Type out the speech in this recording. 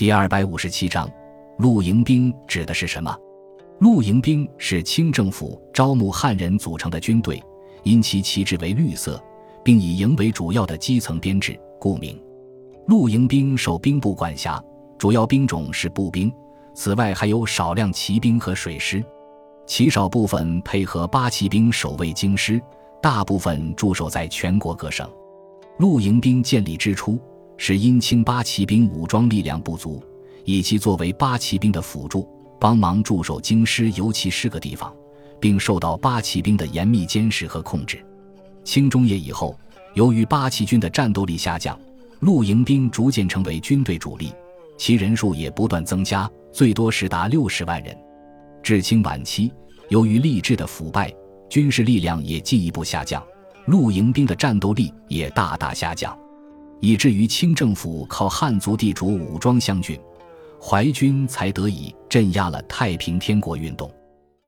第二百五十七章，露营兵指的是什么？露营兵是清政府招募汉人组成的军队，因其旗帜为绿色，并以营为主要的基层编制，故名。露营兵受兵部管辖，主要兵种是步兵，此外还有少量骑兵和水师，其少部分配合八旗兵守卫京师，大部分驻守在全国各省。露营兵建立之初。是因清八旗兵武装力量不足，以其作为八旗兵的辅助，帮忙驻守京师尤其是个地方，并受到八旗兵的严密监视和控制。清中叶以后，由于八旗军的战斗力下降，露营兵逐渐成为军队主力，其人数也不断增加，最多时达六十万人。至清晚期，由于吏治的腐败，军事力量也进一步下降，露营兵的战斗力也大大下降。以至于清政府靠汉族地主武装湘军，淮军才得以镇压了太平天国运动。